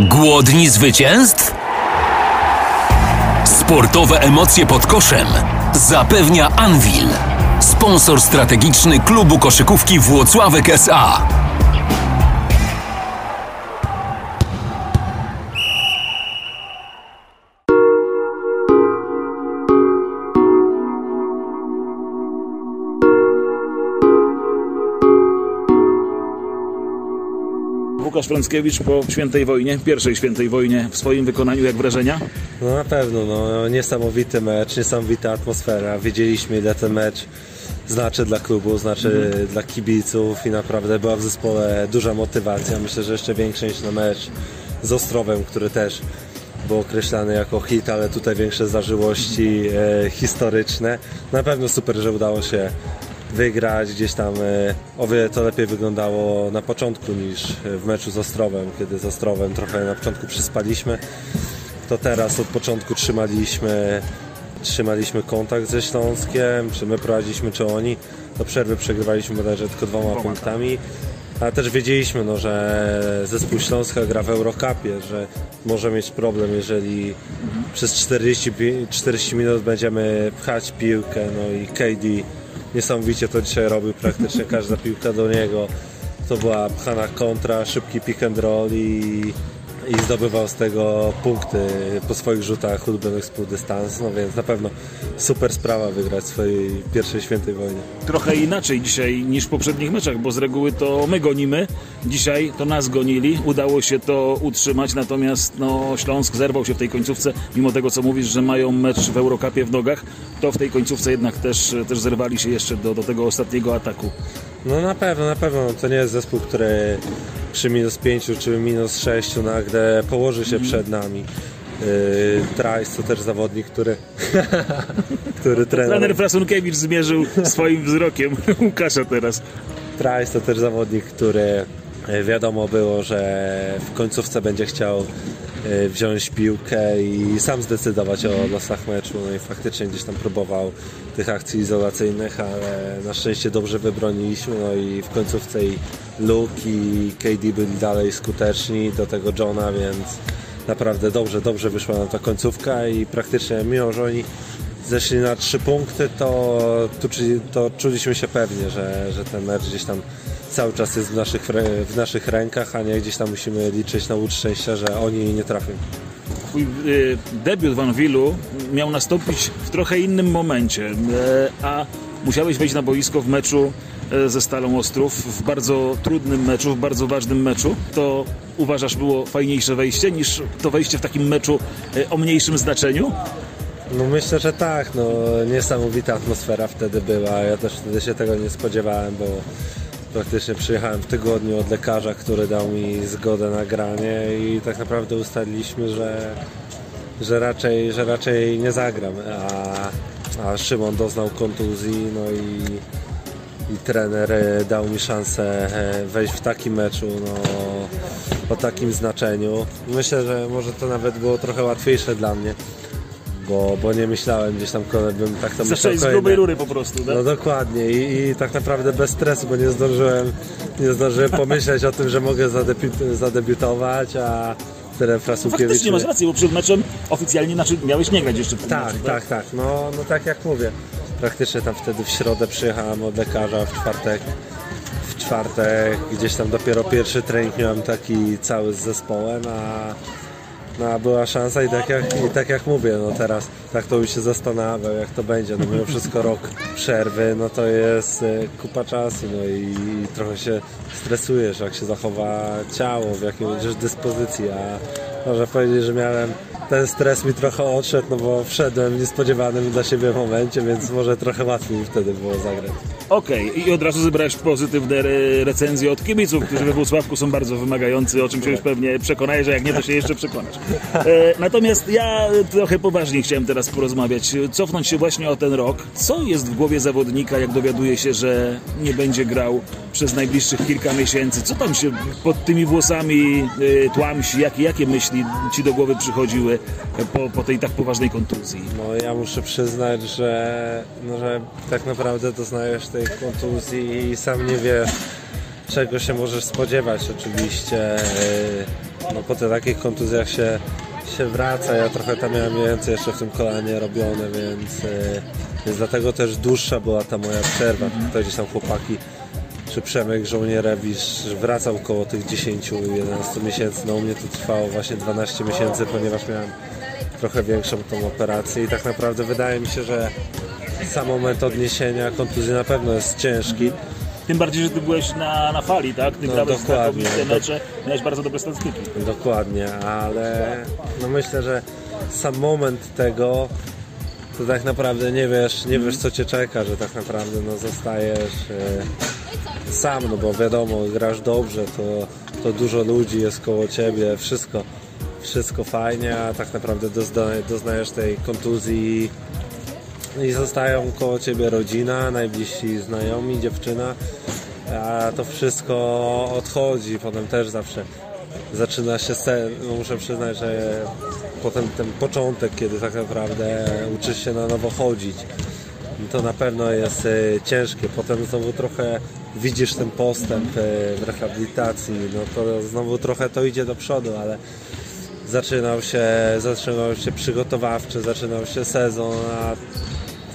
Głodni zwycięstw? Sportowe emocje pod koszem zapewnia Anvil, sponsor strategiczny klubu koszykówki Włocławek SA. Łukasz Frąckiewicz po świętej wojnie, pierwszej świętej wojnie w swoim wykonaniu, jak wrażenia? No na pewno, no, niesamowity mecz, niesamowita atmosfera. Wiedzieliśmy ile ten mecz znaczy dla klubu, znaczy dla kibiców i naprawdę była w zespole duża motywacja. Myślę, że jeszcze większa niż na mecz z Ostrowem, który też był określany jako hit, ale tutaj większe zażyłości e, historyczne. Na pewno super, że udało się wygrać. Gdzieś tam e, o wiele to lepiej wyglądało na początku niż w meczu z Ostrowem, kiedy z Ostrowem trochę na początku przyspaliśmy. To teraz od początku trzymaliśmy, trzymaliśmy kontakt ze Śląskiem, czy my prowadziliśmy, czy oni. Do przerwy przegrywaliśmy bodajże tylko dwoma punktami. Ale też wiedzieliśmy, no, że zespół Śląska gra w Eurocupie, że może mieć problem, jeżeli przez 40, pi- 40 minut będziemy pchać piłkę, no i KD niesamowicie to dzisiaj robił, praktycznie każda piłka do niego. To była pchana kontra, szybki pick and roll i, i zdobywał z tego punkty po swoich rzutach ulubionych z półdystansu, no więc na pewno super sprawa wygrać w swojej pierwszej świętej wojnie. Trochę inaczej dzisiaj niż w poprzednich meczach, bo z reguły to my gonimy. Dzisiaj to nas gonili. Udało się to utrzymać, natomiast no, Śląsk zerwał się w tej końcówce, mimo tego co mówisz, że mają mecz w Eurokapie w nogach, to w tej końcówce jednak też, też zerwali się jeszcze do, do tego ostatniego ataku. No na pewno, na pewno. To nie jest zespół, który przy minus 5 czy minus 6 nagle położy się przed nami. Yy, Trice to też zawodnik, który, który trener. Trener Frasunkiewicz zmierzył swoim wzrokiem Łukasza teraz. Trice to też zawodnik, który wiadomo było, że w końcówce będzie chciał e, wziąć piłkę i sam zdecydować o losach meczu. No i faktycznie gdzieś tam próbował tych akcji izolacyjnych, ale na szczęście dobrze wybroniliśmy. No i w końcówce i Luke i KD byli dalej skuteczni, do tego Johna, więc naprawdę dobrze, dobrze wyszła nam ta końcówka i praktycznie mimo, że oni zeszli na trzy punkty, to, tu, to czuliśmy się pewnie, że, że ten mecz gdzieś tam cały czas jest w naszych, w naszych rękach, a nie gdzieś tam musimy liczyć na łódź szczęścia, że oni nie trafią. Twój y, debiut w Anwilu miał nastąpić w trochę innym momencie, e, a musiałeś wejść na boisko w meczu e, ze Stalą Ostrów, w bardzo trudnym meczu, w bardzo ważnym meczu. To uważasz było fajniejsze wejście niż to wejście w takim meczu o mniejszym znaczeniu? No myślę, że tak, no niesamowita atmosfera wtedy była, ja też wtedy się tego nie spodziewałem, bo praktycznie przyjechałem w tygodniu od lekarza, który dał mi zgodę na granie i tak naprawdę ustaliliśmy, że, że, raczej, że raczej nie zagram, a, a Szymon doznał kontuzji, no i, i trener e, dał mi szansę e, wejść w takim meczu, no o takim znaczeniu. Myślę, że może to nawet było trochę łatwiejsze dla mnie bo, bo nie myślałem gdzieś tam, bym tak to Zacząłeś z grubej rury po prostu, tak? No dokładnie I, i tak naprawdę bez stresu, bo nie zdążyłem, nie zdążyłem pomyśleć o tym, że mogę zadebiut- zadebiutować, a trener Frasukiewicz... Faktycznie masz rację, bo przed meczem oficjalnie znaczy, miałeś nie grać jeszcze przed Tak, meczem, tak, tak. No, no tak jak mówię. Praktycznie tam wtedy w środę przyjechałem od lekarza, w czwartek w czwartek gdzieś tam dopiero pierwszy trening miałem taki cały z zespołem, a no, była szansa i tak, jak, i tak jak mówię, no teraz tak to już się zastanawiał, jak to będzie. No mimo wszystko rok przerwy, no to jest e, kupa czasu, no i, trochę się stresujesz, jak się zachowa ciało, w jakiej będziesz dyspozycji, a można powiedzieć, że miałem ten stres mi trochę odszedł, no bo wszedłem w niespodziewanym dla siebie momencie, więc może trochę łatwiej wtedy było zagrać. Okej, i od razu zebrałeś pozytywne re- recenzje od kibiców, którzy we Włocławku są bardzo wymagający, o czym się już pewnie przekonajesz, a jak nie, to się jeszcze przekonasz. E, natomiast ja trochę poważniej chciałem teraz porozmawiać, cofnąć się właśnie o ten rok. Co jest w głowie zawodnika, jak dowiaduje się, że nie będzie grał przez najbliższych kilka miesięcy? Co tam się pod tymi włosami e, tłamsi? Jakie, jakie myśli ci do głowy przychodziły po, po tej tak poważnej kontuzji? No ja muszę przyznać, że, no, że tak naprawdę doznajesz tej kontuzji i sam nie wiesz czego się możesz spodziewać oczywiście. Yy, no, po tych takich kontuzjach się, się wraca. Ja trochę tam miałem więcej jeszcze w tym kolanie robione, więc, e, więc dlatego też dłuższa była ta moja przerwa. Tutaj gdzieś tam chłopaki czy Przemek Żołnierewicz wracał około tych 10-11 miesięcy. No u mnie to trwało właśnie 12 miesięcy, ponieważ miałem trochę większą tą operację i tak naprawdę wydaje mi się, że sam moment odniesienia kontuzji na pewno jest ciężki. Tym bardziej, że ty byłeś na, na fali, tak? Ty No, grałeś dokładnie. znakomite mecze, miałeś bardzo dobre statystyki. Dokładnie, ale no myślę, że sam moment tego to tak naprawdę nie wiesz, nie wiesz co cię czeka, że tak naprawdę no, zostajesz e, sam, no bo wiadomo, grasz dobrze, to, to dużo ludzi jest koło ciebie, wszystko, wszystko fajnie, a tak naprawdę dozna, doznajesz tej kontuzji i zostają koło ciebie rodzina, najbliżsi znajomi, dziewczyna, a to wszystko odchodzi, potem też zawsze zaczyna się sen, no muszę przyznać, że potem ten początek, kiedy tak naprawdę uczysz się na nowo chodzić, to na pewno jest e, ciężkie. Potem znowu trochę widzisz ten postęp e, w rehabilitacji, no to znowu trochę to idzie do przodu, ale zaczynał się, zaczynał się przygotowawczy, zaczynał się sezon, a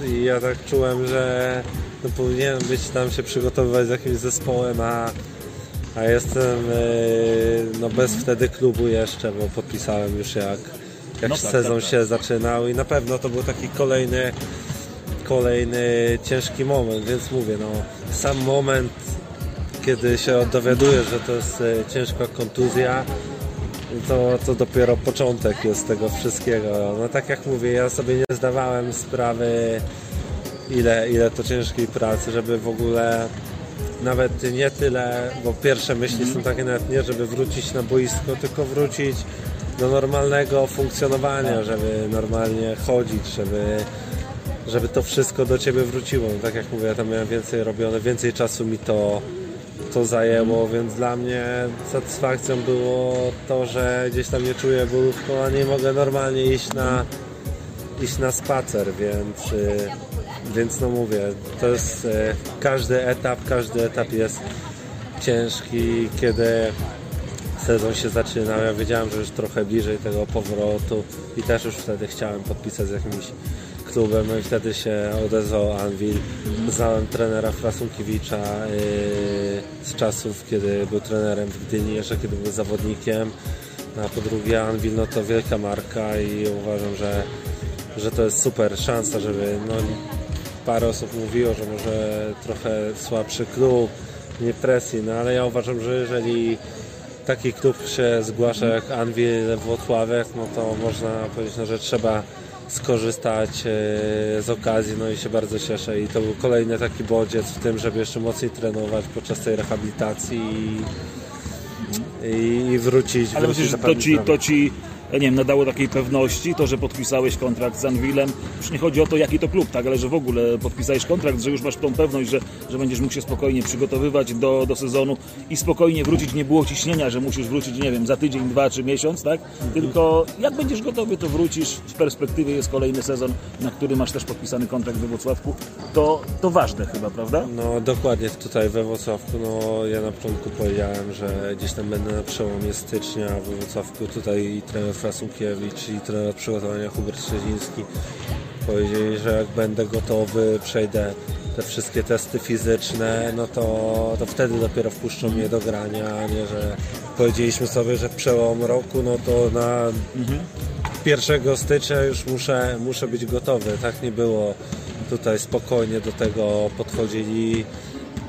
i ja tak czułem, że no, powinienem być tam się przygotowywać z jakimś zespołem, a, a jestem e, no, bez wtedy klubu jeszcze, bo podpisałem już jak, jak No tak, sezon tak, tak. się zaczynał i na pewno to był taki kolejny kolejny ciężki moment, więc mówię, no sam moment kiedy się dowiadujesz, że to jest e, ciężka kontuzja to, to dopiero początek jest tego wszystkiego. No tak jak mówię, ja sobie nie zdawałem sprawy ile, ile to ciężkiej pracy, żeby w ogóle nawet nie tyle, bo pierwsze myśli są takie nawet nie, żeby wrócić na boisko, tylko wrócić do normalnego funkcjonowania, żeby normalnie chodzić, żeby, żeby to wszystko do Ciebie wróciło. No, tak jak mówię, ja tam miałem więcej robione, więcej czasu mi to, to zajęło, więc dla mnie satysfakcją było to, że gdzieś tam nie czuję bólu w kolanie i mogę normalnie iść na, iść na spacer, więc, y, więc no mówię, to jest y, każdy etap, każdy etap jest ciężki, kiedy sezon się zaczynał, ja wiedziałem, że już trochę bliżej tego powrotu i też już wtedy chciałem podpisać z jakimś klubem, no i wtedy się odezwał Anvil. Znałem trenera Frasunkiewicza yy, z czasów, kiedy był trenerem w Gdyni, jeszcze kiedy był zawodnikiem. No, a po drugie Anvil no to wielka marka i uważam, że, że to jest super szansa, żeby no, parę osób mówiło, że może trochę słabszy klub, nie presji, no ale ja uważam, że jeżeli taki klub się zgłasza jak Anvil Włocławek, no to można powiedzieć, no, że trzeba skorzystać e, z okazji, no i się bardzo cieszę. I to był kolejny taki bodziec w tym, żeby jeszcze mocniej trenować podczas tej rehabilitacji i, i, wrócić, Ale wrócić myślisz, to ci, to ci nie wiem, nadało takiej pewności, to, że podpisałeś kontrakt z Anvilem. Już nie chodzi o to, jaki to klub, tak, ale że w ogóle podpisałeś kontrakt, że już masz tą pewność, że, że będziesz mógł się spokojnie przygotowywać do, do sezonu i spokojnie wrócić. Nie było ciśnienia, że musisz wrócić, nie wiem, za tydzień, dwa czy miesiąc, tak? Tylko jak będziesz gotowy, to wrócisz. W perspektywie jest kolejny sezon, na który masz też podpisany kontrakt we Wrocławku. To, to ważne chyba, prawda? No dokładnie tutaj we Wrocławku, no ja na początku powiedziałem, że gdzieś tam będę na przełomie stycznia we Wrocławku, tutaj trener Frasunkiewicz i trener przygotowania Hubert Szczeciński powiedzieli, że jak będę gotowy, przejdę te wszystkie testy fizyczne, no to, to wtedy dopiero wpuszczą mnie do grania, a nie, że powiedzieliśmy sobie, że przełom roku, no to na 1 stycznia już muszę, muszę być gotowy. Tak nie było. Tutaj spokojnie do tego podchodzili.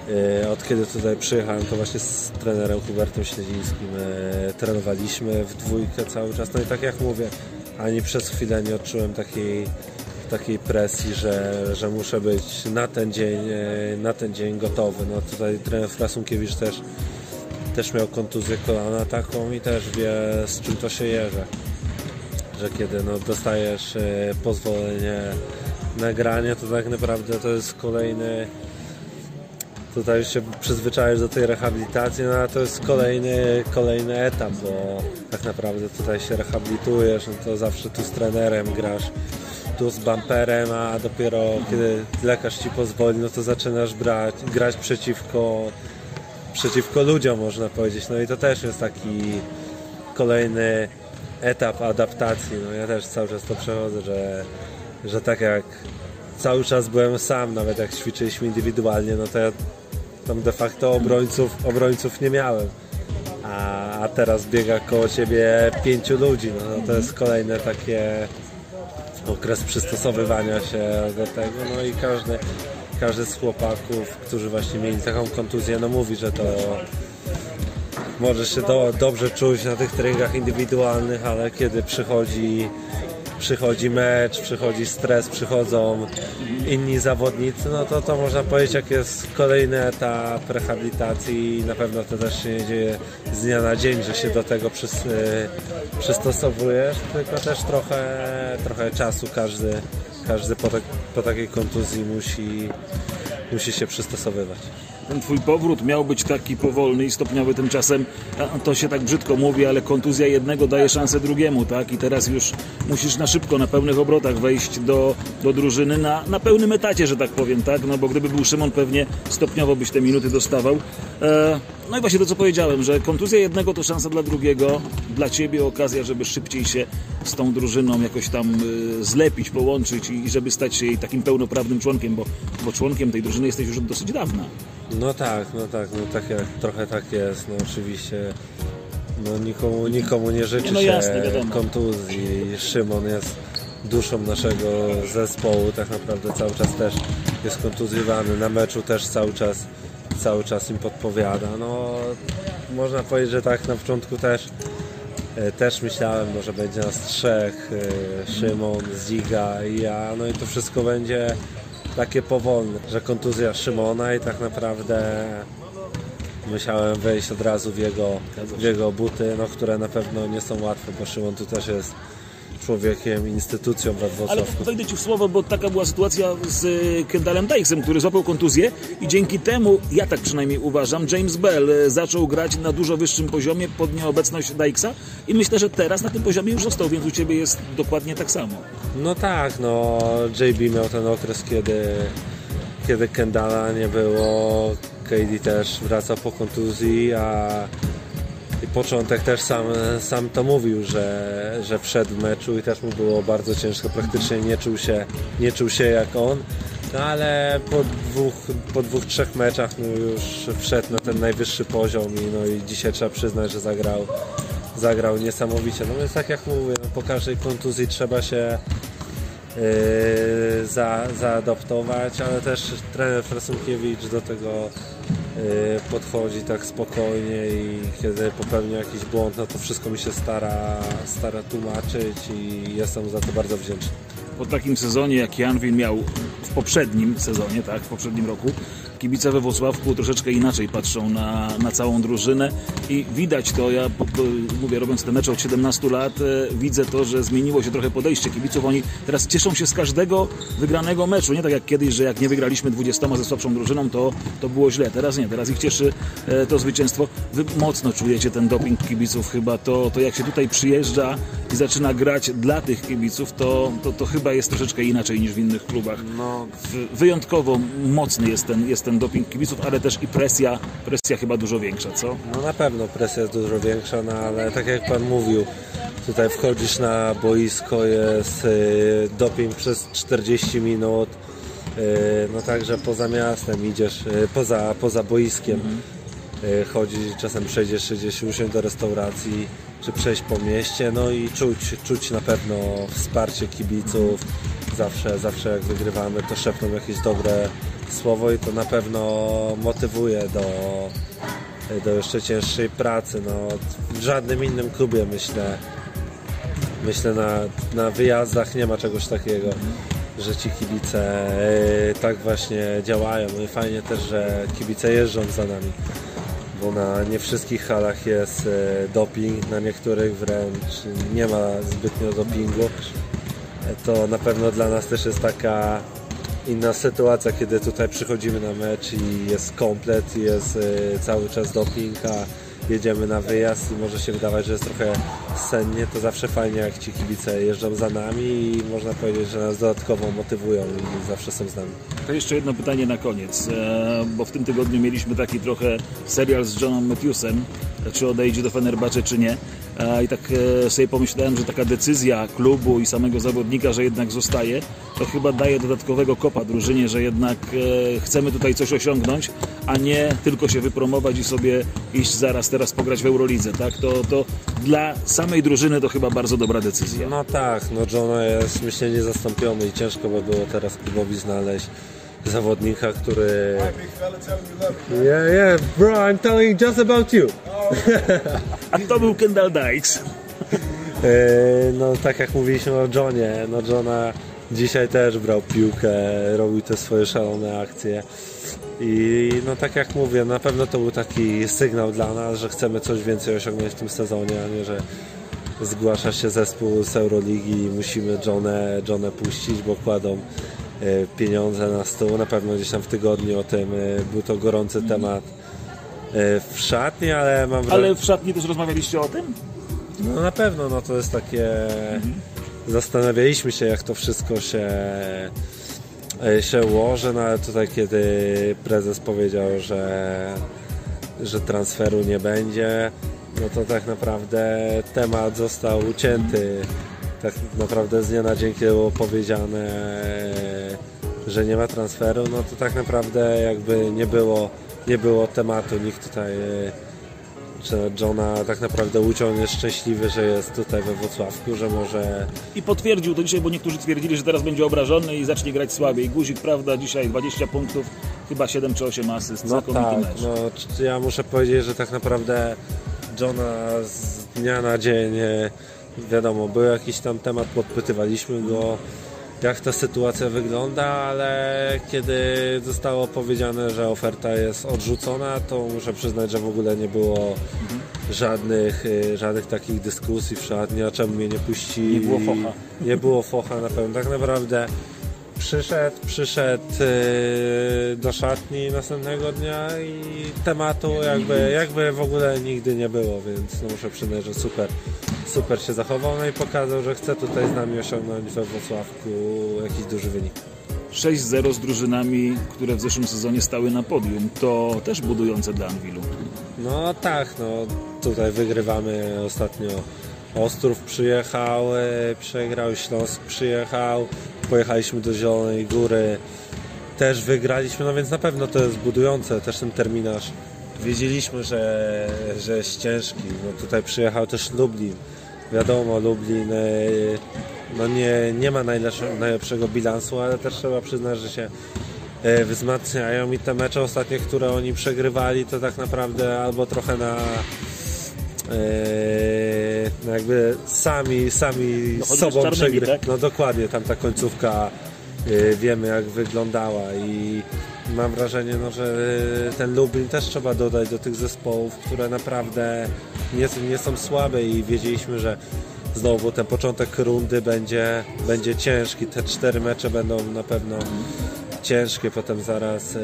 E, Od kiedy tutaj przyjechałem, to właśnie z trenerem Hubertem Śledzińskim e, trenowaliśmy w dwójkę cały czas. No i tak jak mówię, ani przez chwilę nie odczułem takiej, takiej presji, że, że muszę być na ten dzień, e, na ten dzień gotowy. No tutaj trener Frasunkiewicz też, też miał kontuzję kolana taką i też wie z czym to się je, że że kiedy no, dostajesz pozwolenie na granie, to tak naprawdę to jest kolejny tutaj już się przyzwyczaisz do tej rehabilitacji, no a to jest kolejny, kolejny etap, bo tak naprawdę tutaj się rehabilitujesz, no to zawsze tu z trenerem grasz, tu z bumperem, a dopiero kiedy lekarz ci pozwoli, no to zaczynasz brać, grać przeciwko przeciwko ludziom można powiedzieć, no i to też jest taki kolejny etap adaptacji. No ja też cały czas to przechodzę, że, że tak jak cały czas byłem sam, nawet jak ćwiczyliśmy indywidualnie, no to ja tam de facto obrońców, obrońców nie miałem. A, a teraz biega koło ciebie pięciu ludzi. No, no to jest kolejne takie okres przystosowywania się do tego. No i każdy, każdy z chłopaków, którzy właśnie mieli taką kontuzję, no mówi, że to może się do, dobrze czuć na tych treningach indywidualnych, ale kiedy przychodzi przychodzi mecz, przychodzi stres, przychodzą inni zawodnicy, no to to można powiedzieć, jak jest kolejny etap rehabilitacji i na pewno to też się nie dzieje z dnia na dzień, że się do tego przys, y, przystosowujesz, tylko też trochę, trochę czasu każdy, każdy po, tak, po takiej kontuzji musi, musi się przystosowywać ten twój powrót miał być taki powolny i stopniowy, tymczasem to się tak brzydko mówi, ale kontuzja jednego daje szansę drugiemu, tak? I teraz już musisz na szybko, na pełnych obrotach wejść do, do drużyny na, na pełnym etacie, że tak powiem, tak? No bo gdyby był Szymon, pewnie stopniowo byś te minuty dostawał. E, no i właśnie to, co powiedziałem, że kontuzja jednego to szansa dla drugiego, dla ciebie okazja, żeby szybciej się z tą drużyną jakoś tam y, zlepić, połączyć i żeby stać się jej takim pełnoprawnym członkiem, bo, bo członkiem tej drużyny jesteś już dosyć dawna. No tak, no tak, no tak jak, trochę tak jest, no oczywiście no nikomu, nikomu nie życzy no jasne, się kontuzji. Szymon jest duszą naszego zespołu, tak naprawdę cały czas też jest kontuzjowany, na meczu też cały czas cały czas im podpowiada. No można powiedzieć, że tak na początku też e, też myślałem, no, że będzie nas trzech, e, Szymon, Ziga i ja, no i to wszystko będzie takie powolne, że kontuzja Szymona i tak naprawdę musiałem wejść od razu w jego, w jego buty, no, które na pewno nie są łatwe, bo Szymon tu też jest człowiekiem, instytucją we Wrocławku. Ale wejdę Ci w słowo, bo taka była sytuacja z Kendallem Dykesem, który złapał kontuzję i dzięki temu, ja tak przynajmniej uważam, James Bell e, zaczął grać na dużo wyższym poziomie pod nieobecność Dykesa i myślę, że teraz na tym poziomie już został, więc u Ciebie jest dokładnie tak samo. No tak, no JB miał ten okres, kiedy, kiedy Kendalla nie było, KD też wraca po kontuzji, a i początek też sam, sam to mówił, że, że wszedł w meczu i też mu było bardzo ciężko, praktycznie nie czuł się, nie czuł się jak on. No ale po dwóch, po dwóch, trzech meczach no już wszedł na ten najwyższy poziom i, no i dzisiaj trzeba przyznać, że zagrał, zagrał niesamowicie. No więc tak jak mówię, no po każdej kontuzji trzeba się yy, za, zaadoptować, ale też trener Frasunkiewicz do tego podchodzi tak spokojnie i kiedy popełnia jakiś błąd, no to wszystko mi się stara, stara tłumaczyć i jestem za to bardzo wdzięczny. Po takim sezonie, jak Janwil miał w poprzednim sezonie, tak, w poprzednim roku, kibice we Włocławku troszeczkę inaczej patrzą na, na całą drużynę i widać to, ja mówię, robiąc te mecze od 17 lat, e, widzę to, że zmieniło się trochę podejście kibiców. Oni teraz cieszą się z każdego wygranego meczu. Nie tak jak kiedyś, że jak nie wygraliśmy 20 ze słabszą drużyną, to, to było źle. Teraz nie, teraz ich cieszy e, to zwycięstwo. Wy mocno czujecie ten doping kibiców chyba. To, to jak się tutaj przyjeżdża i zaczyna grać dla tych kibiców, to, to, to chyba jest troszeczkę inaczej niż w innych klubach. No. Wyjątkowo mocny jest ten, jest ten doping kibiców, ale też i presja, presja chyba dużo większa, co? No na pewno presja jest dużo większa, no ale tak jak Pan mówił, tutaj wchodzisz na boisko, jest y, doping przez 40 minut, y, no także poza miastem idziesz, y, poza, poza boiskiem. Mhm. Chodzi, czasem przejdziesz, przejdziesz usiąść do restauracji, czy przejść po mieście, no i czuć, czuć na pewno wsparcie kibiców. Zawsze, zawsze jak wygrywamy, to szepną jakieś dobre słowo i to na pewno motywuje do, do jeszcze cięższej pracy. No, w żadnym innym klubie myślę, myślę na, na wyjazdach nie ma czegoś takiego, że ci kibice e, tak właśnie działają. No i fajnie też, że kibice jeżdżą za nami, bo na nie wszystkich halach jest e, doping, na niektórych wręcz nie ma zbytnio dopingu. To na pewno dla nas też jest taka inna sytuacja, kiedy tutaj przychodzimy na mecz i jest komplet, jest y, cały czas doping, a jedziemy na wyjazd i może się wydawać, że jest trochę sennie, to zawsze fajnie jak ci kibice jeżdżą za nami i można powiedzieć, że nas dodatkowo motywują i zawsze są z nami. To jeszcze jedno pytanie na koniec, e, bo w tym tygodniu mieliśmy taki trochę serial z Johnem Matthewsem, czy odejdzie do Fenerbahce, czy nie. E, I tak e, sobie pomyślałem, że taka decyzja klubu i samego zawodnika, że jednak zostaje, to chyba daje dodatkowego kopa drużynie, że jednak chcemy tutaj coś osiągnąć, a nie tylko się wypromować i sobie iść zaraz teraz pograć w Eurolidze. Tak? To, to dla samej drużyny to chyba bardzo dobra decyzja. No tak, no Johna jest myślę niezastąpiony i ciężko by było teraz klubowi znaleźć zawodnika, który... Yeah, yeah, bro, I'm telling just about you. A to był Kendall Dykes. E, No tak jak mówiliśmy o Johnie, no Johna dzisiaj też brał piłkę, robił te swoje szalone akcje i no tak jak mówię, na pewno to był taki sygnał dla nas, że chcemy coś więcej osiągnąć w tym sezonie, a nie, że zgłasza się zespół z Euroligi i musimy Johnę, Johnę puścić, bo kładą e, pieniądze na stół. Na pewno gdzieś tam w tygodniu o tym e, był to gorący temat e, w szatni, ale mam wrażenie... Ale w szatni też rozmawialiście o tym? No na pewno, no to jest takie... Zastanawialiśmy się, jak to wszystko się, się ułoży, no ale tutaj kiedy prezes powiedział, że, że transferu nie będzie, no to tak naprawdę temat został ucięty. Tak naprawdę z dnia na dzień, kiedy było powiedziane, że nie ma transferu, no to tak naprawdę jakby nie było, nie było tematu. Nikt tutaj e, że Johna tak naprawdę uciął jest szczęśliwy, że jest tutaj we Wrocławku, że może I potwierdził to dzisiaj, bo niektórzy twierdzili, że teraz będzie obrażony i zacznie grać słabiej. Guzik, prawda, dzisiaj 20 punktów, chyba 7 czy 8 asyst, no tak, mecz. no ja muszę powiedzieć, że tak naprawdę Johna z dnia na dzień wiadomo, był jakiś tam temat, podpytywaliśmy go jak ta sytuacja wygląda, ale kiedy zostało powiedziane, że oferta jest odrzucona, to muszę przyznać, że w ogóle nie było żadnych, e, żadnych takich dyskusji w szatni, a czemu mnie nie puścili. Nie było focha. Nie było focha na pewno. Tak naprawdę przyszedł, przyszedł e, do szatni następnego dnia i tematu jakby, jakby w ogóle nigdy nie było, więc no muszę przyznać, że super, super się zachował no i pokazał, że chce tutaj z nami osiągnąć we Wrocławku jakiś duży wynik. 6-0 z drużynami, które w zeszłym sezonie stały na podium. To też budujące dla Anwilu. No tak, no tutaj wygrywamy ostatnio. Ostrów przyjechał, e, przegrał, Śląsk przyjechał, pojechaliśmy do Zielonej Góry, też wygraliśmy, no więc na pewno to jest budujące, też ten terminarz. Wiedzieliśmy, że, że jest ciężki, no tutaj przyjechał też Lublin. Wiadomo, Lublin e, no nie, nie ma najlepsze, najlepszego bilansu, ale też trzeba przyznać, że się e, wzmacniają i te mecze ostatnie, które oni przegrywali, to tak naprawdę albo trochę na no jakby sami, sami No, z sobą czarnymi, przegry... tak? No dokładnie, tam ta końcówka e, wiemy jak wyglądała i mam wrażenie, no, że ten Lublin też trzeba dodać do tych zespołów, które naprawdę nie, nie są słabe i wiedzieliśmy, że znowu ten początek rundy będzie, będzie ciężki. Te cztery mecze będą na pewno ciężkie. Potem zaraz e,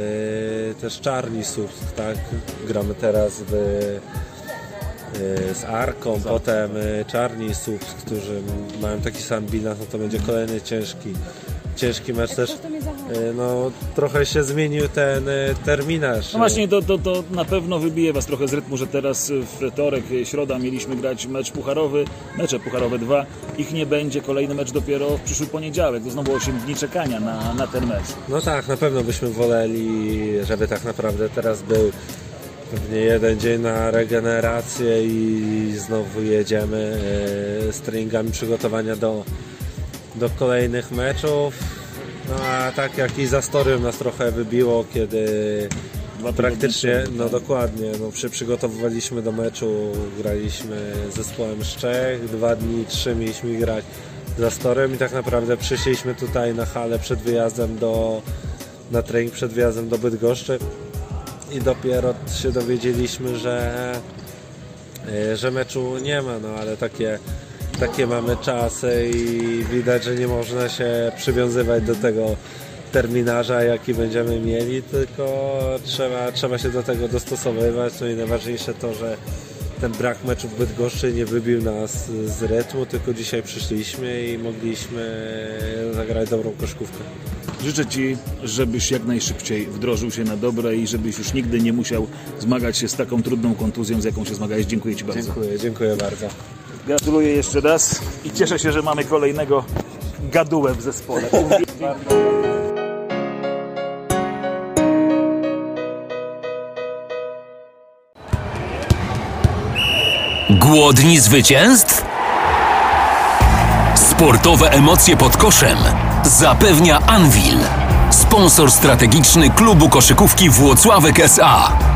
też Czarni Słupsk, tak? Gramy teraz w, z Arką, potem e, Czarni Słupsk, którzy mają taki sam bilans, no to będzie kolejny ciężki ciężki mecz też. E, No, trochę się zmienił ten terminarz. No właśnie, to, to, to na pewno wybije Was trochę z rytmu, że teraz w wtorek, środa mieliśmy grać mecz pucharowy, mecze pucharowe dwa. Ich nie będzie, kolejny mecz dopiero w przyszły poniedziałek. To znowu 8 dni czekania na, na ten mecz. No tak, na pewno byśmy woleli, żeby tak naprawdę teraz był pewnie jeden dzień na regenerację i znowu jedziemy e, z treningami przygotowania do, do kolejnych meczów. No a tak jak i za Storym nas trochę wybiło, kiedy Dwa praktycznie, no dokładnie, no, przy przygotowywaliśmy do meczu, graliśmy z zespołem z Czech, dwa dni, trzy mieliśmy grać za Storem i tak naprawdę przyszliśmy tutaj na halę przed wyjazdem do, na trening przed wyjazdem do Bydgoszczy i dopiero się dowiedzieliśmy, że, e, że meczu nie ma, no ale takie, takie mamy czasy i widać, że nie można się przywiązywać do tego terminarza, jaki będziemy mieli, tylko trzeba, trzeba się do tego dostosowywać. No i najważniejsze to, że ten brak meczu w Bydgoszczy nie wybił nas z rytmu, tylko dzisiaj przyszliśmy i mogliśmy zagrać dobrą koszkówkę. Życzę Ci, żebyś jak najszybciej wdrożył się na dobre i żebyś już nigdy nie musiał zmagać się z taką trudną kontuzją, z jaką się zmagałeś. Dziękuję Ci bardzo. Dziękuję, dziękuję bardzo. Gratuluję jeszcze raz i cieszę się, że mamy kolejnego gadułę w zespole. Głodni zwycięstw? Sportowe emocje pod koszem zapewnia Anvil, sponsor strategiczny klubu koszykówki Włocławek SA.